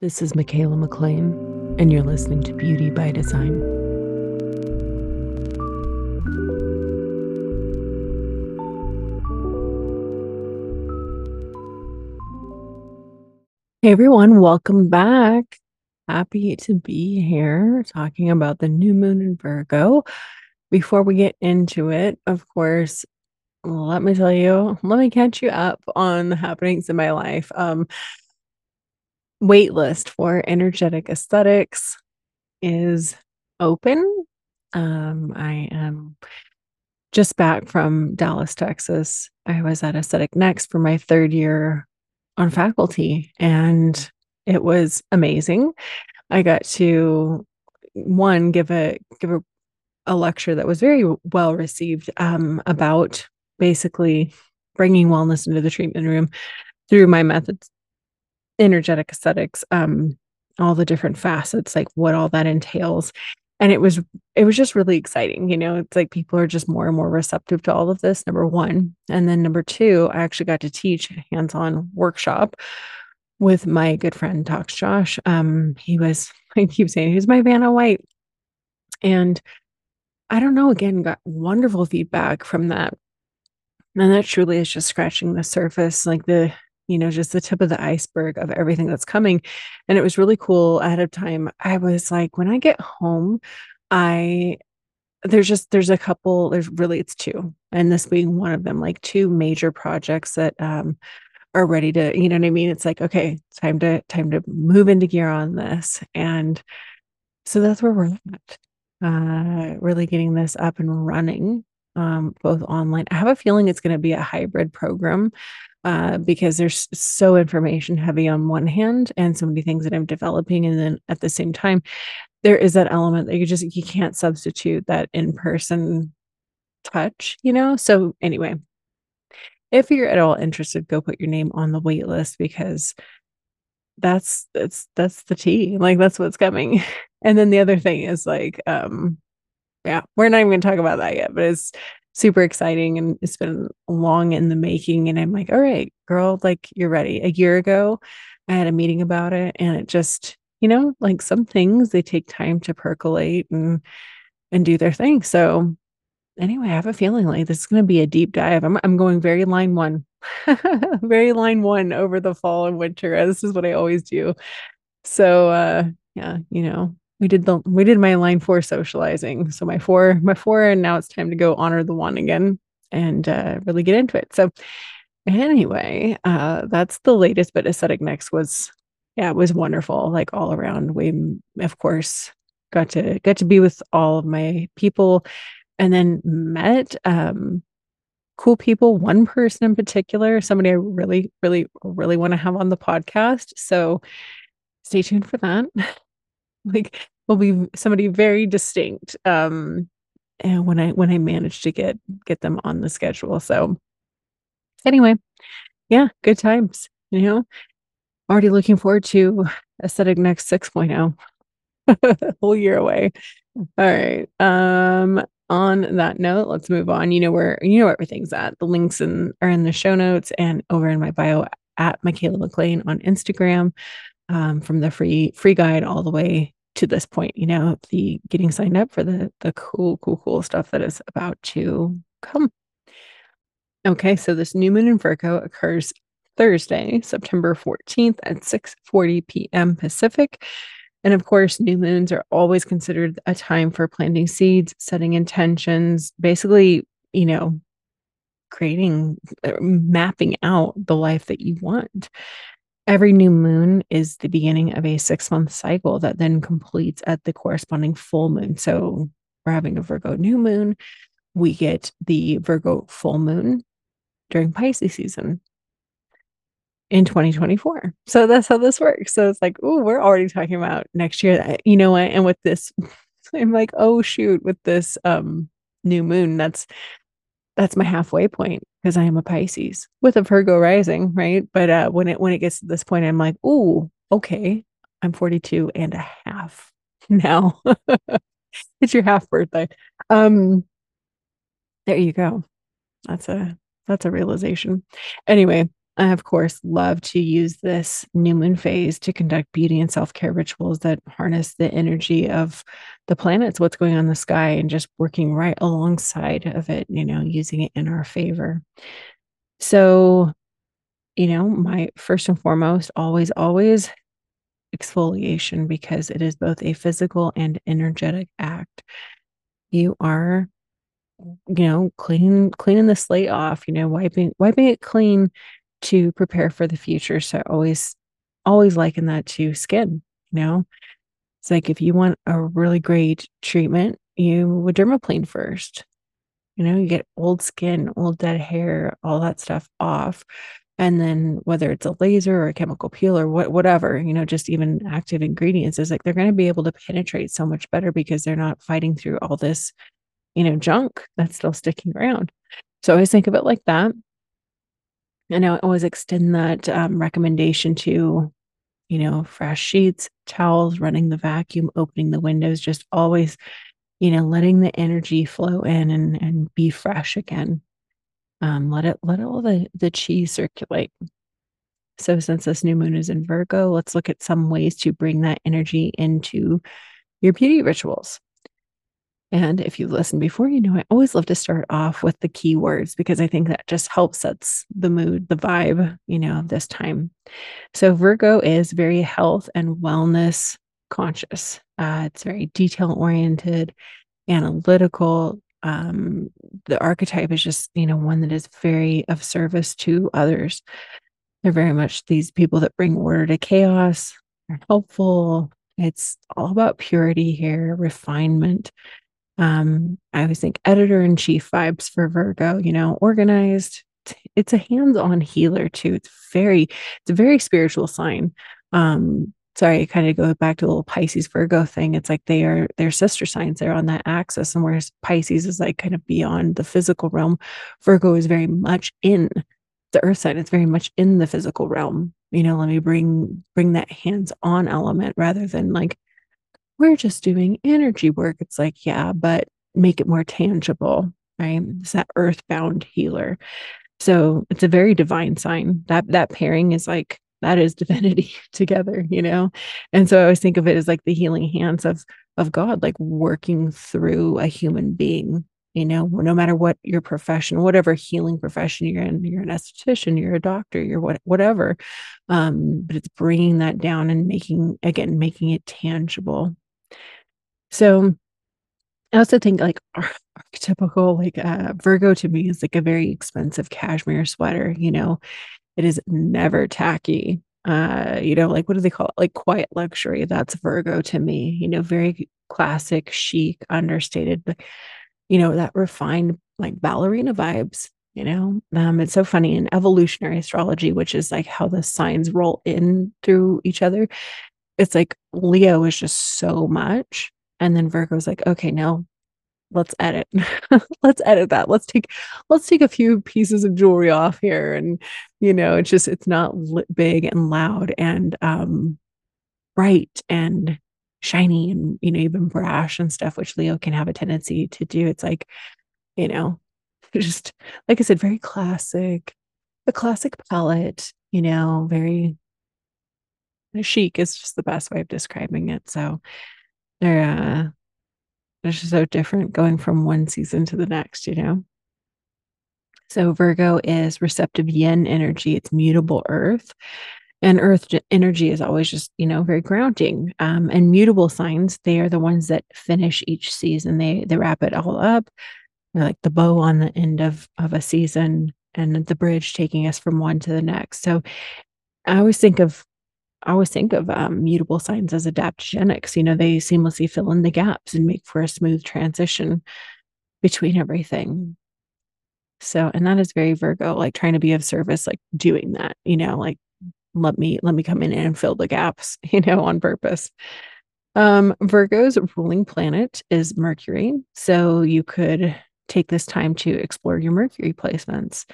This is Mikaela MacLean, and you're listening to Beauty by Design. Hey everyone, welcome back. Happy to be here talking about the new moon in Virgo. Before we get into it, of course, let me tell you, let me catch you up on the happenings in my life. Um, waitlist for energetic aesthetics is open. Um, I am just back from Dallas, Texas. I was at Aesthetic Next for my third year on faculty, and it was amazing. I got to one give a give a, a lecture that was very well received um, about basically bringing wellness into the treatment room through my methods energetic aesthetics um all the different facets like what all that entails and it was it was just really exciting you know it's like people are just more and more receptive to all of this number one and then number two i actually got to teach a hands-on workshop with my good friend Tox Josh. Um, he was, I keep saying, he's my Vanna White. And I don't know, again, got wonderful feedback from that. And that truly is just scratching the surface. Like the you know, just the tip of the iceberg of everything that's coming. And it was really cool ahead of time. I was like, when I get home, I there's just there's a couple there's really it's two and this being one of them like two major projects that um are ready to you know what i mean it's like okay time to time to move into gear on this and so that's where we're at uh really getting this up and running um both online i have a feeling it's going to be a hybrid program uh, because there's so information heavy on one hand and so many things that I'm developing. And then at the same time, there is that element that you just you can't substitute that in-person touch, you know? So anyway, if you're at all interested, go put your name on the wait list because that's that's that's the tea. Like that's what's coming. And then the other thing is like um yeah, we're not even gonna talk about that yet, but it's super exciting and it's been long in the making and i'm like all right girl like you're ready. A year ago i had a meeting about it and it just you know like some things they take time to percolate and and do their thing so anyway i have a feeling like this is going to be a deep dive. I'm, I'm going very line one very line one over the fall and winter this is what i always do. So uh yeah you know we did the we did my line four socializing. So my four, my four, and now it's time to go honor the one again and uh, really get into it. So anyway, uh, that's the latest. But aesthetic next was yeah, it was wonderful, like all around. We of course got to get to be with all of my people and then met um cool people one person in particular somebody i really really really want to have on the podcast so stay tuned for that like will be somebody very distinct um and when i when i manage to get get them on the schedule so. Anyway yeah good times you know? Already looking forward to aesthetic next 6.0 whole year away. All right um on that note let's move on. You know where you know where everything's at. The links in, are in the show notes and over in my bio at Mikaela MacLean on instagram um, from the free free guide all the way to this point, you know, the getting signed up for the the cool, cool, cool stuff that is about to come. Okay, so this new moon in Virgo occurs Thursday, September 14th at 6:40 p.m. Pacific. And of course, new moons are always considered a time for planting seeds, setting intentions, basically, you know, creating uh, mapping out the life that you want. Every new moon is the beginning of a six month cycle that then completes at the corresponding full moon. So we're having a Virgo new moon. We get the Virgo full moon during Pisces season in 2024. So that's how this works. So it's like, oh, we're already talking about next year. You know what? And with this, I'm like, oh shoot, with this um new moon, that's that's my halfway point because I am a Pisces with a Virgo rising, right? But uh, when it when it gets to this point, I'm like, oh, okay, I'm 42 and a half now. it's your half birthday. Um, there you go. That's a that's a realization. Anyway, I, of course, love to use this new moon phase to conduct beauty and self care rituals that harness the energy of the planets, what's going on in the sky, and just working right alongside of it, you know, using it in our favor. So, you know, my first and foremost, always, always exfoliation because it is both a physical and energetic act. You are you know cleaning cleaning the slate off you know wiping wiping it clean to prepare for the future. So always, always liken that to skin, you know? It's like if you want a really great treatment, you would dermaplane first. You know, you get old skin, old dead hair, all that stuff off. And then whether it's a laser or a chemical peel or what whatever, you know, just even active ingredients is like they're going to be able to penetrate so much better because they're not fighting through all this, you know, junk that's still sticking around. So I always think of it like that. And I always extend that um, recommendation to, you know, fresh sheets, towels, running the vacuum, opening the windows, just always, you know, letting the energy flow in and and be fresh again. Um, let it let all the the chi circulate. So since this new moon is in Virgo, let's look at some ways to bring that energy into your beauty rituals. And if you've listened before, you know I always love to start off with the keywords because I think that just helps sets the mood, the vibe, you know, this time. So Virgo is very health and wellness conscious. Uh, it's very detail oriented, analytical. Um, the archetype is just, you know, one that is very of service to others. They're very much these people that bring order to chaos. They're helpful. It's all about purity here, refinement, um, I always think editor in chief vibes for Virgo, you know, organized. It's a hands-on healer too. It's very, it's a very spiritual sign. Um, sorry, kind of go back to the little Pisces Virgo thing. It's like they are their sister signs. They're on that axis, and whereas Pisces is like kind of beyond the physical realm, Virgo is very much in the earth sign. It's very much in the physical realm. You know, let me bring bring that hands-on element rather than like we're just doing energy work. It's like, yeah, but make it more tangible, right? It's that earthbound healer. So it's a very divine sign. That that pairing is like that is divinity together, you know? And so I always think of it as like the healing hands of of God, like working through a human being, you know, no matter what your profession, whatever healing profession you're in, you're an esthetician, you're a doctor, you're what, whatever. Um, but it's bringing that down and making, again, making it tangible so I also think like archetypical, like uh, Virgo to me is like a very expensive cashmere sweater. You know, it is never tacky. Uh, you know, like what do they call it? Like quiet luxury. That's Virgo to me. You know, very classic, chic, understated, but you know that refined like ballerina vibes. You know, um, it's so funny in evolutionary astrology, which is like how the signs roll in through each other. It's like Leo is just so much and then Virgo's like, okay, now let's edit. let's edit that. Let's take let's take a few pieces of jewelry off here. And you know, it's just it's not big and loud and um bright and shiny and you know, even brash and stuff, which Leo can have a tendency to do. It's like, you know, just like I said, very classic, a classic palette, you know, very chic is just the best way of describing it. So they're uh they're so different going from one season to the next, you know. So Virgo is receptive yin energy, it's mutable earth. And earth energy is always just, you know, very grounding. Um, and mutable signs, they are the ones that finish each season. They they wrap it all up. They're like the bow on the end of of a season and the bridge taking us from one to the next. So I always think of I always think of um, mutable signs as adaptogenics. You know, they seamlessly fill in the gaps and make for a smooth transition between everything. So, and that is very Virgo, like trying to be of service, like doing that, you know, like let me let me come in and fill the gaps, you know, on purpose. Um, Virgo's ruling planet is Mercury. So you could take this time to explore your Mercury placements.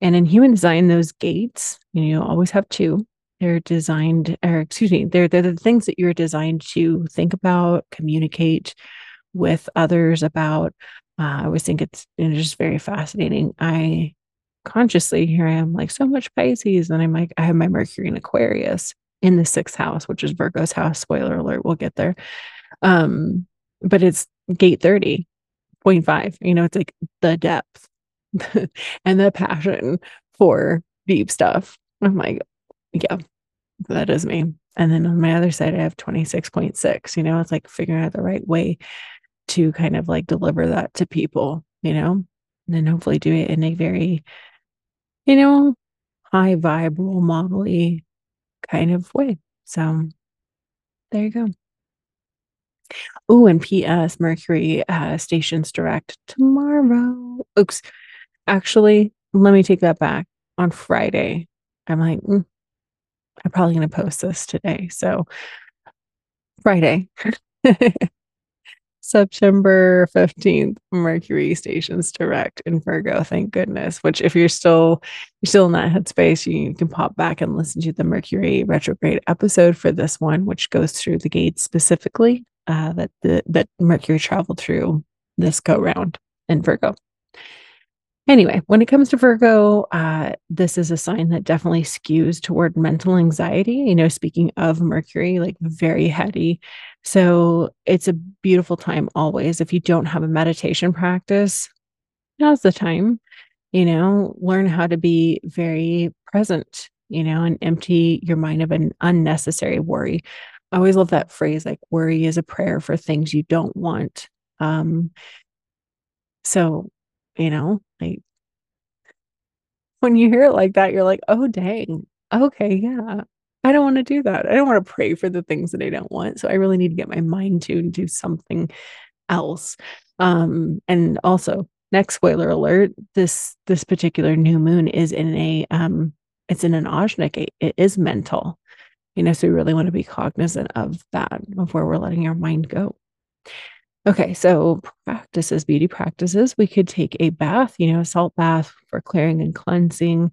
And in human design, those gates, you know, always have two they're designed, or excuse me, they're, they're the things that you're designed to think about, communicate with others about. Uh, I always think it's, just very fascinating. I consciously here I am like so much Pisces. And I'm like, I have my Mercury in Aquarius in the sixth house, which is Virgo's house. Spoiler alert, we'll get there. Um, but it's gate 30.5. You know, it's like the depth and the passion for deep stuff. I'm like, yeah, that is me. And then on my other side, I have 26.6. You know, it's like figuring out the right way to kind of like deliver that to people, you know, and then hopefully do it in a very, you know, high vibe role model kind of way. So there you go. Oh, and P.S. Mercury uh, stations direct tomorrow. Oops. Actually, let me take that back. On Friday, I'm like, mm, I'm probably going to post this today. So Friday, September 15th, Mercury stations direct in Virgo. Thank goodness. Which, if you're still you're still in that headspace, you can pop back and listen to the Mercury retrograde episode for this one, which goes through the gates specifically uh, that the that Mercury traveled through this go round in Virgo. Anyway, when it comes to Virgo, uh, this is a sign that definitely skews toward mental anxiety. You know, speaking of Mercury, like very heady. So it's a beautiful time always. If you don't have a meditation practice, now's the time. You know, learn how to be very present, you know, and empty your mind of an unnecessary worry. I always love that phrase like worry is a prayer for things you don't want. Um, so you know, like when you hear it like that, you're like, oh, dang. Okay. Yeah. I don't want to do that. I don't want to pray for the things that I don't want. So I really need to get my mind tuned to something else. Um, and also, next spoiler alert, this this particular new moon is in a um it's in an gate. It is mental. You know, so we really want to be cognizant of that, of where we're letting our mind go. Okay, so practices, beauty practices. We could take a bath, you know, a salt bath for clearing and cleansing.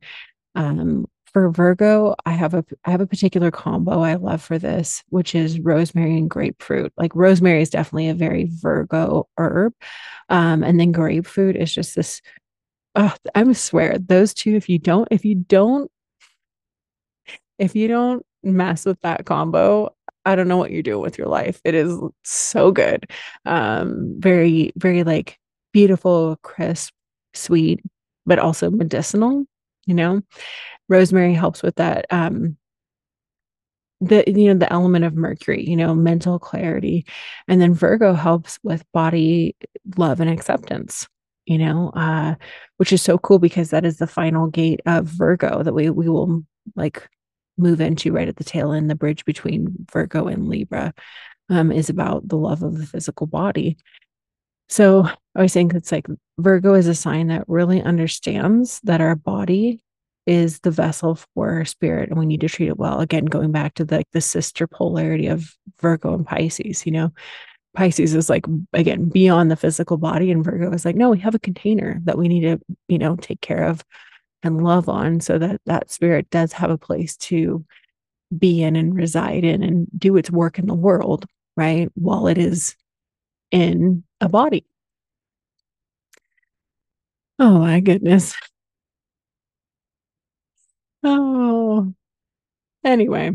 Um, for Virgo, I have a I have a particular combo I love for this, which is rosemary and grapefruit. Like rosemary is definitely a very Virgo herb, um, and then grapefruit is just this. Oh, I'm swear those two. If you don't, if you don't, if you don't mess with that combo, I don't know what you're doing with your life. It is so good. Um, very, very like beautiful, crisp, sweet, but also medicinal, you know. Rosemary helps with that. Um, the you know the element of mercury you know mental clarity and then virgo helps with body love and acceptance you know uh which is so cool because that is the final gate of virgo that we we will like move into right at the tail end, the bridge between Virgo and Libra, um, is about the love of the physical body. So I was saying it's like Virgo is a sign that really understands that our body is the vessel for spirit and we need to treat it well. Again, going back to the, like the sister polarity of Virgo and Pisces, you know, Pisces is like, again, beyond the physical body. And Virgo is like, no, we have a container that we need to, you know, take care of and love on so that that spirit does have a place to be in and reside in and do its work in the world, right? While it is in a body. Oh my goodness. Oh, anyway,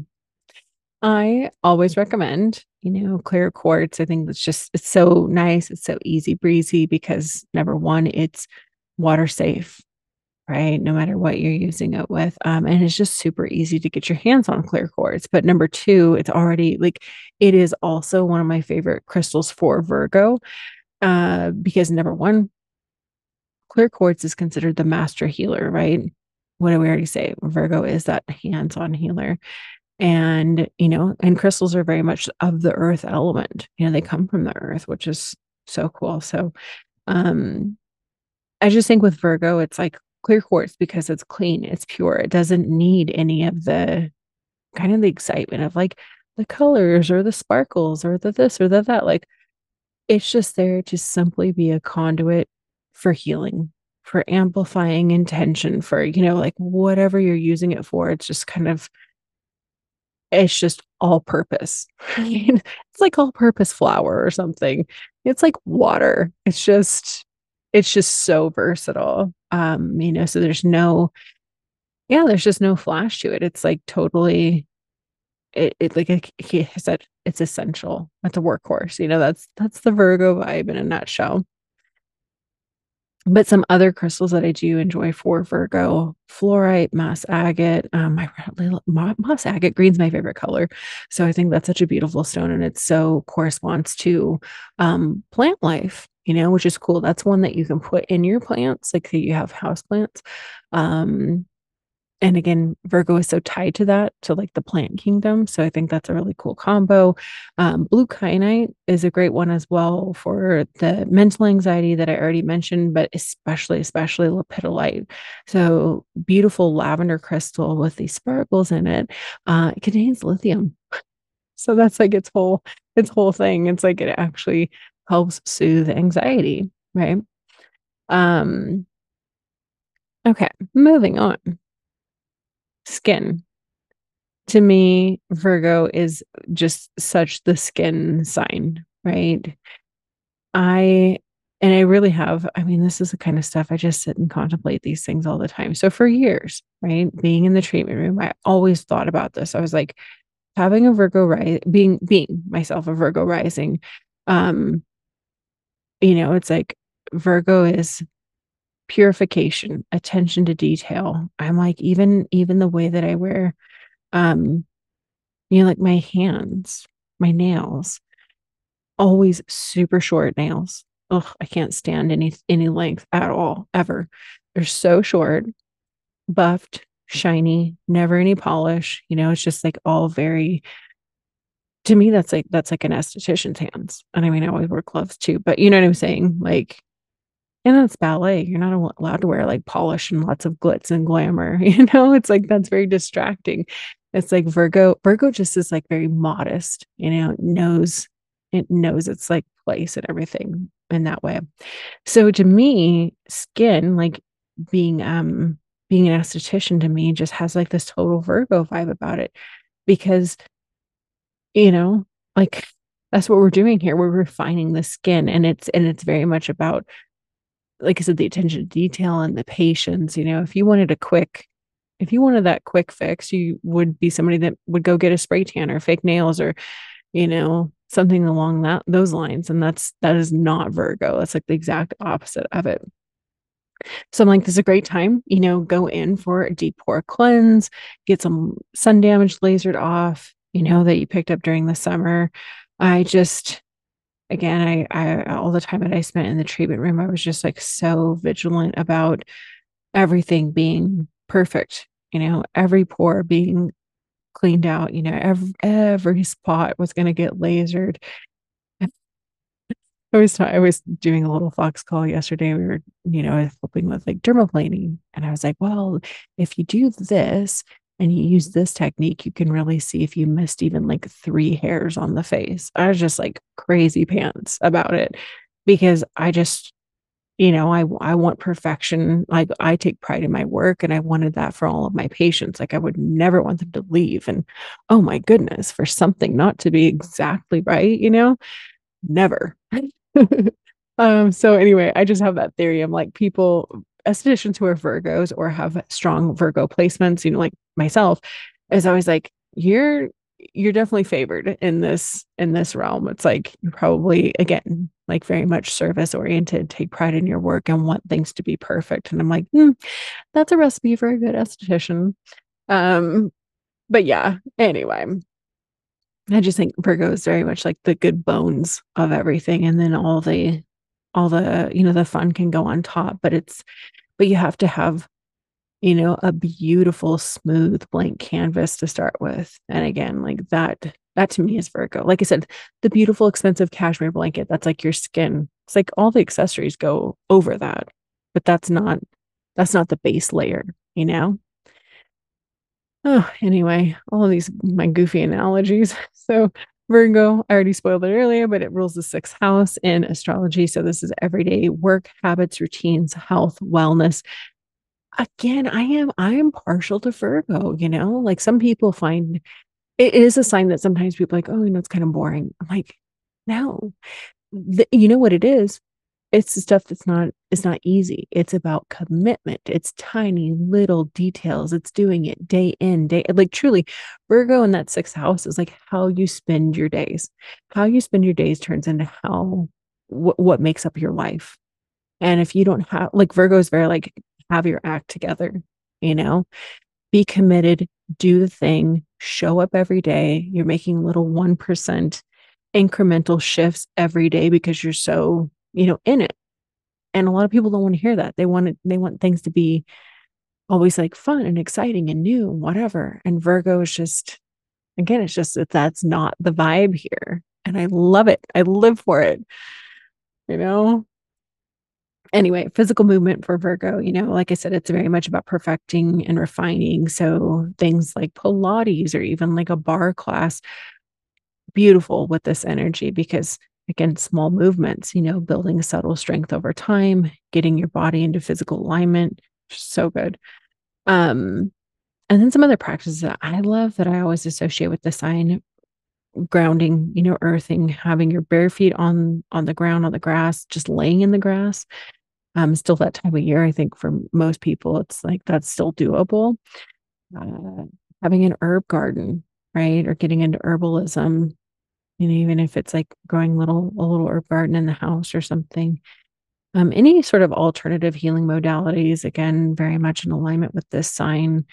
I always recommend, you know, clear quartz. I think it's just, it's so nice. It's so easy breezy because number one, it's water safe right? No matter what you're using it with. Um, and it's just super easy to get your hands on clear quartz. But number two, it's already like it is also one of my favorite crystals for Virgo. Uh, because number one, clear quartz is considered the master healer, right? What do we already say? Virgo is that hands-on healer. And, you know, and crystals are very much of the earth element. You know, they come from the earth, which is so cool. So um I just think with Virgo, it's like clear quartz because it's clean, it's pure. It doesn't need any of the kind of the excitement of like the colors or the sparkles or the this or the that. Like it's just there to simply be a conduit for healing, for amplifying intention, for, you know, like whatever you're using it for. It's just kind of, it's just all purpose. it's like all purpose flour or something. It's like water. It's just, it's just so versatile. Um, you know, so there's no, yeah, there's just no flash to it. It's like totally, it, it like he said, it's essential. It's a workhorse. You know, that's that's the Virgo vibe in a nutshell but some other crystals that I do enjoy for Virgo, fluorite, moss agate. Um, my moss agate green's my favorite color, so I think that's such a beautiful stone, and it so corresponds to um, plant life. You know, which is cool. That's one that you can put in your plants, like you have house plants. Um, and again virgo is so tied to that to like the plant kingdom so i think that's a really cool combo. Um, blue kyanite is a great one as well for the mental anxiety that i already mentioned but especially especially lepidolite so beautiful lavender crystal with these sparkles in it. Uh, it contains lithium. So that's like its whole its whole thing. It's like it actually helps soothe anxiety right? Um okay moving on skin. To me, Virgo is just such the skin sign, right? I and I really have, I mean, this is the kind of stuff I just sit and contemplate these things all the time. So for years, right, being in the treatment room, I always thought about this. I was like, having a Virgo rise, being being myself a Virgo rising, um, you know, it's like Virgo is purification, attention to detail. I'm like, even even the way that I wear um, you know, like my hands, my nails, always super short nails. Ugh, I can't stand any any length at all, ever. They're so short, buffed, shiny, never any polish. You know, it's just like all very to me, that's like that's like an esthetician's hands. And I mean, I always wear gloves too, but you know what I'm saying? Like and it's ballet. You're not allowed to wear like polish and lots of glitz and glamour. You know, it's like that's very distracting. It's like Virgo, Virgo just is like very modest, you know, knows it knows its like place and everything in that way. So to me, skin, like being um being an esthetician to me just has like this total Virgo vibe about it because you know, like that's what we're doing here. We're refining the skin and it's and it's very much about like I said, the attention to detail and the patience. You know, if you wanted a quick, if you wanted that quick fix, you would be somebody that would go get a spray tan or fake nails or, you know, something along that those lines. And that's that is not Virgo. That's like the exact opposite of it. So I'm like, this is a great time, you know, go in for a deep pore cleanse, get some sun damage lasered off, you know, that you picked up during the summer. I just again, I, I all the time that I spent in the treatment room, I was just like so vigilant about everything being perfect, you know, every pore being cleaned out, you know, every every spot was going to get lasered. I was I was doing a little fox call yesterday. We were, you know, helping with like dermaplaning, and I was like, well, if you do this, and you use this technique, you can really see if you missed even like three hairs on the face. I was just like crazy pants about it because I just, you know, I I want perfection. Like I take pride in my work and I wanted that for all of my patients. Like I would never want them to leave. And oh my goodness, for something not to be exactly right, you know, never. um, so anyway, I just have that theory. I'm like, people estheticians who are Virgos or have strong Virgo placements, you know, like myself, is always like, you're you're definitely favored in this in this realm. It's like you're probably again like very much service oriented, take pride in your work and want things to be perfect. And I'm like, hmm, that's a recipe for a good esthetician. Um, but yeah, anyway. I just think Virgo is very much like the good bones of everything. And then all the all the, you know, the fun can go on top, but it's but you have to have you know a beautiful smooth blank canvas to start with. And again like that that to me is virgo. Like i said the beautiful expensive cashmere blanket that's like your skin. It's like all the accessories go over that but that's not that's not the base layer you know? Oh anyway all of these my goofy analogies. So Virgo, I already spoiled it earlier, but it rules the sixth house in astrology. So this is everyday work, habits, routines, health, wellness. Again, I am I am partial to Virgo, you know, like some people find it is a sign that sometimes people like, oh, you know, it's kind of boring. I'm like, no. The, you know what it is? It's the stuff that's not it's not easy. It's about commitment. It's tiny little details. It's doing it day in day like truly virgo in that sixth house is like how you spend your days. How you spend your days turns into how what, what makes up your life. And if you don't have like virgo is very like have your act together you know? Be committed do the thing show up every day. You're making little 1% incremental shifts every day because you're so you know, in it. And a lot of people don't want to hear that. They want it, they want things to be always like fun and exciting and new and whatever. And Virgo is just, again, it's just that that's not the vibe here. And I love it. I live for it. You know? Anyway, physical movement for Virgo, you know, like I said, it's very much about perfecting and refining. So things like Pilates or even like a barre class, beautiful with this energy because again small movements you know building subtle strength over time getting your body into physical alignment so good. Um and then some other practices that i love that i always associate with the sign grounding you know earthing having your bare feet on on the ground on the grass just laying in the grass. Um still that time of year i think for most people it's like that's still doable. Uh, having an herb garden right or getting into herbalism you know, even if it's like growing little a little herb garden in the house or something. Um, any sort of alternative healing modalities, again, very much in alignment with this sign.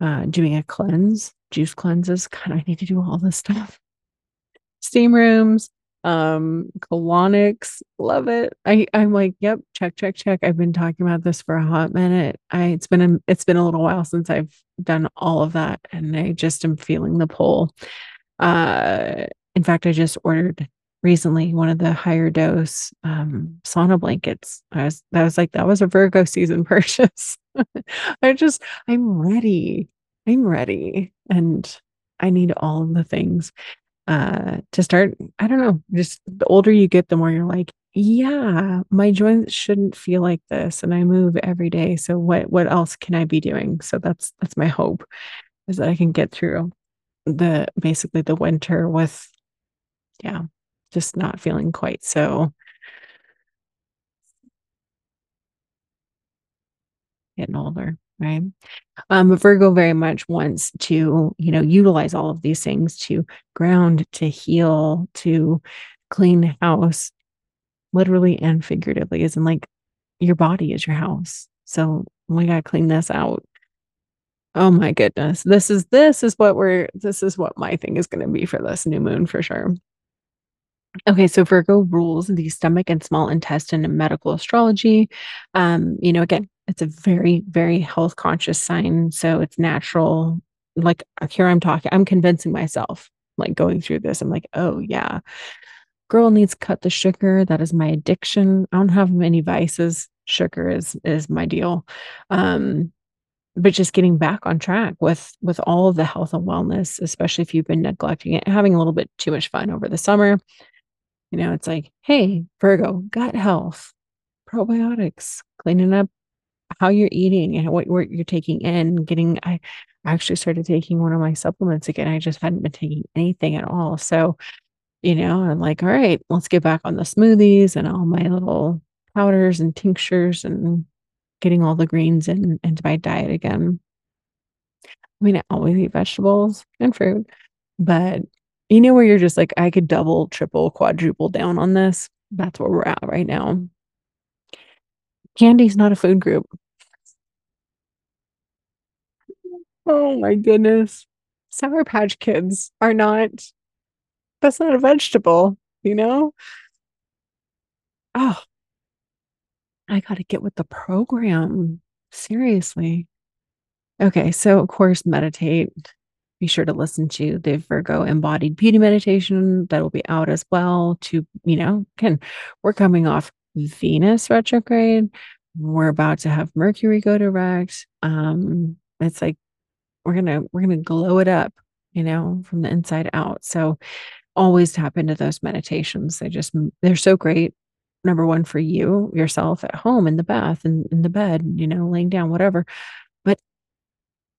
Uh, doing a cleanse, juice cleanses. God, I need to do all this stuff. Steam rooms, um, colonics, love it. I I'm like, yep, check, check, check. I've been talking about this for a hot minute. I it's been a, it's been a little while since I've done all of that, and I just am feeling the pull. Uh, in fact, I just ordered recently one of the HigherDOSE um, sauna blankets. I was that was like that was a Virgo season purchase. I just I'm ready. I'm ready, and I need all of the things uh, to start. I don't know. Just the older you get, the more you're like, yeah, my joints shouldn't feel like this, and I move every day. So what what else can I be doing? So that's that's my hope is that I can get through the basically the winter with yeah, just not feeling quite so getting older, right? Um, Virgo very much wants to, you know, utilize all of these things to ground, to heal, to clean house, literally and figuratively, in like your body is your house. So we gotta clean this out. Oh my goodness. This is this is what we're this is what my thing is gonna be for this new moon for sure. Okay, so Virgo rules the stomach and small intestine in medical astrology. Um, you know, again, it's a very, very health conscious sign. So it's natural. Like uh, here I'm talking, I'm convincing myself, like going through this. I'm like, oh yeah, girl needs cut the sugar. That is my addiction. I don't have many vices. Sugar is is my deal. Um, but just getting back on track with with all of the health and wellness, especially if you've been neglecting it, having a little bit too much fun over the summer you know, it's like, hey, Virgo, gut health, probiotics, cleaning up how you're eating and what, you're taking in, getting, I actually started taking one of my supplements again. I just hadn't been taking anything at all. So, you know, I'm like, all right, let's get back on the smoothies and all my little powders and tinctures and getting all the greens in into my diet again. I mean, I always eat vegetables and fruit, but you know, where you're just like, I could double, triple, quadruple down on this. That's where we're at right now. Candy's not a food group. Oh my goodness. Sour Patch Kids are not, that's not a vegetable, you know? Oh, I got to get with the program. Seriously. Okay, so of course, meditate be sure to listen to the Virgo embodied beauty meditation that will be out as well. To, you know, again, we're coming off Venus retrograde. We're about to have Mercury go direct. Um, it's like we're gonna we're gonna glow it up, you know, from the inside out. So always tap into those meditations. They just they're so great. Number one for you yourself at home in the bath and in the bed, you know, laying down, whatever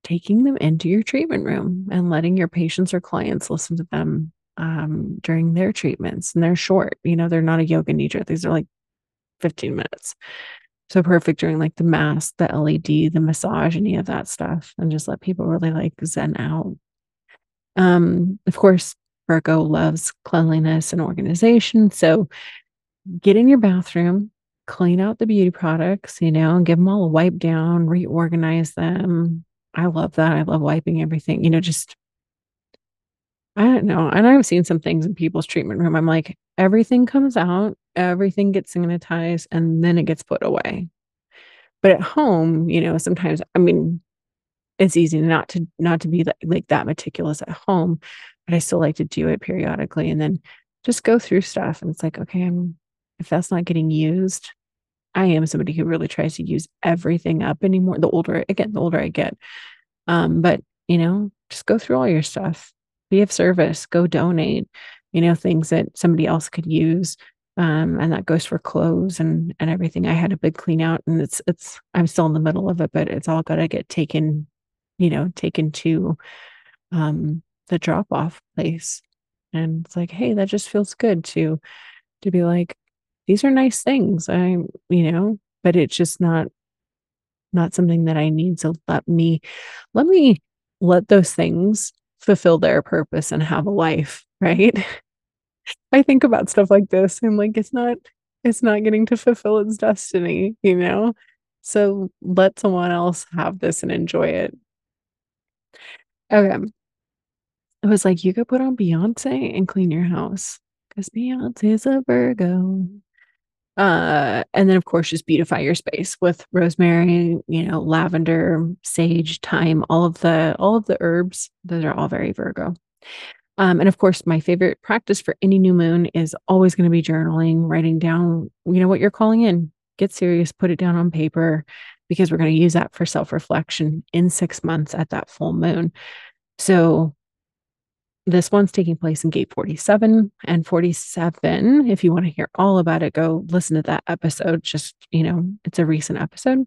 taking them into your treatment room and letting your patients or clients listen to them um, during their treatments. And they're short, you know, they're not a yoga nidra. These are like 15 minutes. So perfect during like the mask, the LED, the massage, any of that stuff, and just let people really like zen out. Um, of course, Virgo loves cleanliness and organization. So get in your bathroom, clean out the beauty products, you know, and give them all a wipe down, reorganize them. I love that. I love wiping everything, you know, just I don't know. And I've seen some things in people's treatment room. I'm like, everything comes out, everything gets sanitized, and then it gets put away. But at home, you know, sometimes I mean, it's easy not to not to be like, like that meticulous at home, but I still like to do it periodically and then just go through stuff. And it's like, okay, I'm if that's not getting used, I am somebody who really tries to use everything up anymore. The older again, the older I get. Um, but you know, just go through all your stuff, be of service, go donate, you know, things that somebody else could use. Um, and that goes for clothes and and everything. I had a big clean out and it's it's I'm still in the middle of it, but it's all gotta get taken, you know, taken to um the drop off place. And it's like, hey, that just feels good to to be like, these are nice things. I, you know, but it's just not not something that I need. So let me let me let those things fulfill their purpose and have a life, right? I think about stuff like this and like it's not it's not getting to fulfill its destiny, you know? So let someone else have this and enjoy it. Okay. I was like, you could put on Beyonce and clean your house because Beyonce's a Virgo. Uh, and then of course just beautify your space with rosemary, you know, lavender, sage, thyme, all of the all of the herbs. Those are all very Virgo. Um, and of course, my favorite practice for any new moon is always going to be journaling, writing down, you know, what you're calling in. Get serious, put it down on paper because we're going to use that for self reflection in six months at that full moon. So this one's taking place in gate 47 and 47 if you want to hear all about it go listen to that episode just you know it's a recent episode.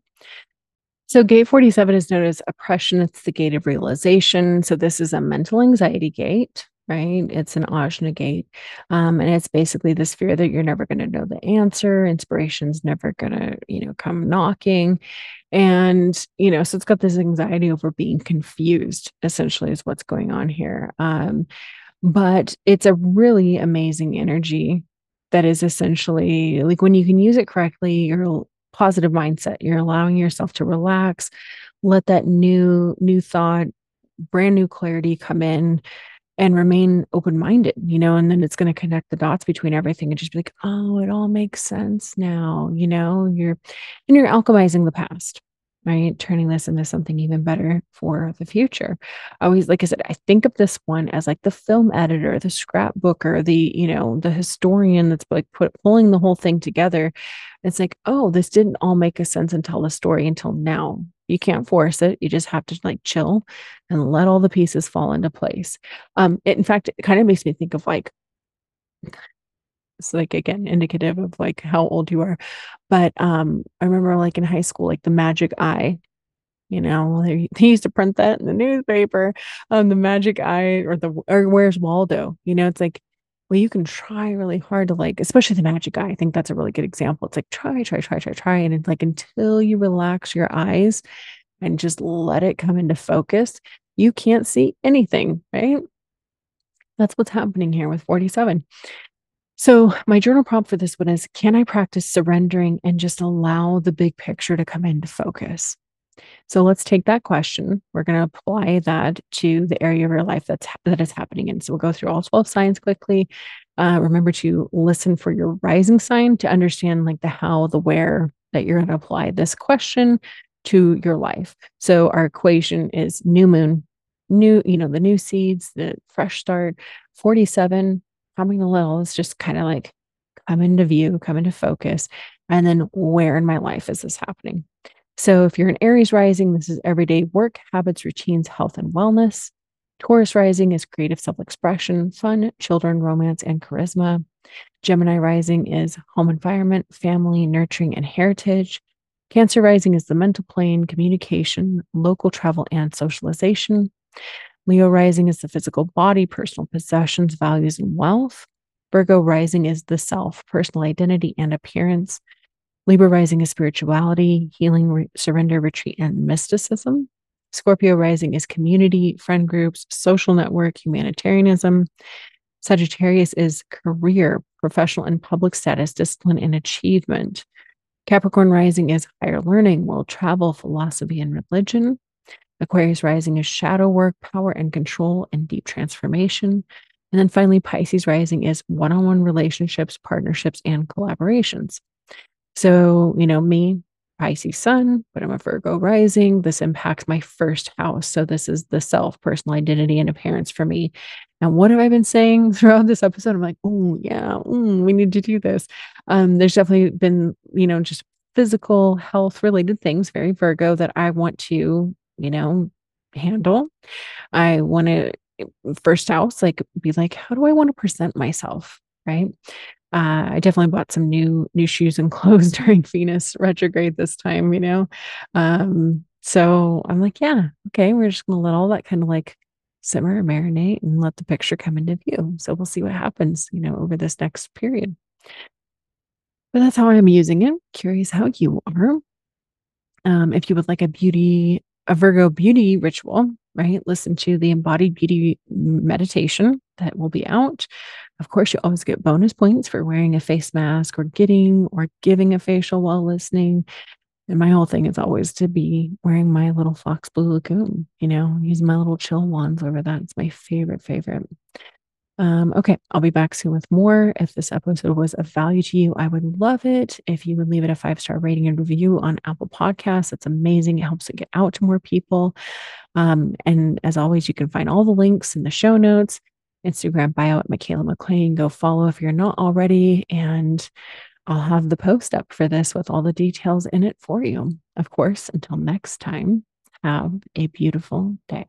So gate 47 is known as oppression. It's the gate of realization. So this is a mental anxiety gate right? It's an ajna gate um, and it's basically this fear that you're never going to know the answer inspiration's never going to you know come knocking and you know so it's got this anxiety over being confused essentially is what's going on here um, but it's a really amazing energy that is essentially like when you can use it correctly you're positive mindset you're allowing yourself to relax let that new new thought brand new clarity come in and remain open minded, you know, and then it's going to connect the dots between everything and just be like, oh, it all makes sense now, you know, you're, and you're alchemizing the past, right? Turning this into something even better for the future. Always, like I said, I think of this one as like the film editor, the scrapbooker, the, you know, the historian that's like put, pulling the whole thing together. It's like, oh, this didn't all make a sense and tell the story until now. You can't force it. You just have to like chill and let all the pieces fall into place. Um, it, in fact, it kind of makes me think of like, it's like again indicative of like how old you are. But um, I remember like in high school, like the magic eye, you know, they, used to print that in the newspaper. Um, the magic eye or the or where's Waldo? You know, it's like well, you can try really hard to like, especially the magic eye. I think that's a really good example. It's like try, try, try, try, try. And it's like until you relax your eyes and just let it come into focus, you can't see anything, right? That's what's happening here with 47. So, my journal prompt for this one is Can I practice surrendering and just allow the big picture to come into focus? So let's take that question. We're going to apply that to the area of your life that's that is happening in. So we'll go through all 12 signs quickly. Uh, remember to listen for your rising sign to understand like the how, the where that you're going to apply this question to your life. So our equation is new moon, new, you know, the new seeds, the fresh start, 47, coming a little. It's just kind of like come into view, come into focus. And then where in my life is this happening? So if you're an Aries rising, this is everyday work, habits, routines, health, and wellness. Taurus rising is creative self expression, fun, children, romance, and charisma. Gemini rising is home environment, family, nurturing, and heritage. Cancer rising is the mental plane, communication, local travel, and socialization. Leo rising is the physical body, personal possessions, values, and wealth. Virgo rising is the self, personal identity, and appearance. Libra rising is spirituality, healing, re- surrender, retreat, and mysticism. Scorpio rising is community, friend groups, social network, humanitarianism. Sagittarius is career, professional and public status, discipline, and achievement. Capricorn rising is higher learning, world travel, philosophy, and religion. Aquarius rising is shadow work, power and control, and deep transformation. And then finally, Pisces rising is one on one relationships, partnerships, and collaborations. So, you know, me, Pisces sun, but I'm a Virgo rising. This impacts my first house. So, this is the self, personal identity, and appearance for me. And what have I been saying throughout this episode? I'm like, oh, yeah, we need to do this. Um, there's definitely been, you know, just physical health related things, very Virgo, that I want to, you know, handle. I want to, first house, like, be like, how do I want to present myself? Right uh, I definitely bought some new new shoes and clothes during Venus retrograde this time, you know. Um, so I'm like, yeah, okay, we're just gonna let all that kind of like simmer, marinate, and let the picture come into view. So we'll see what happens, you know, over this next period. But that's how I'm using it. Curious how you are. Um, if you would like a beauty, a Virgo beauty ritual, right? Listen to the embodied beauty meditation that will be out. Of course, you always get bonus points for wearing a face mask or getting or giving a facial while listening. And my whole thing is always to be wearing my LILFOX Blue Lagoon, you know, using my little chill wands over that. It's my favorite, favorite. Um, okay, I'll be back soon with more. If this episode was of value to you, I would love it if you would leave it a five star rating and review on Apple Podcasts. It's amazing. It helps it get out to more people. Um, and as always, you can find all the links in the show notes. Instagram bio at Mikaela MacLean. Go follow if you're not already. And I'll have the post up for this with all the details in it for you. Of course, until next time, have a beautiful day.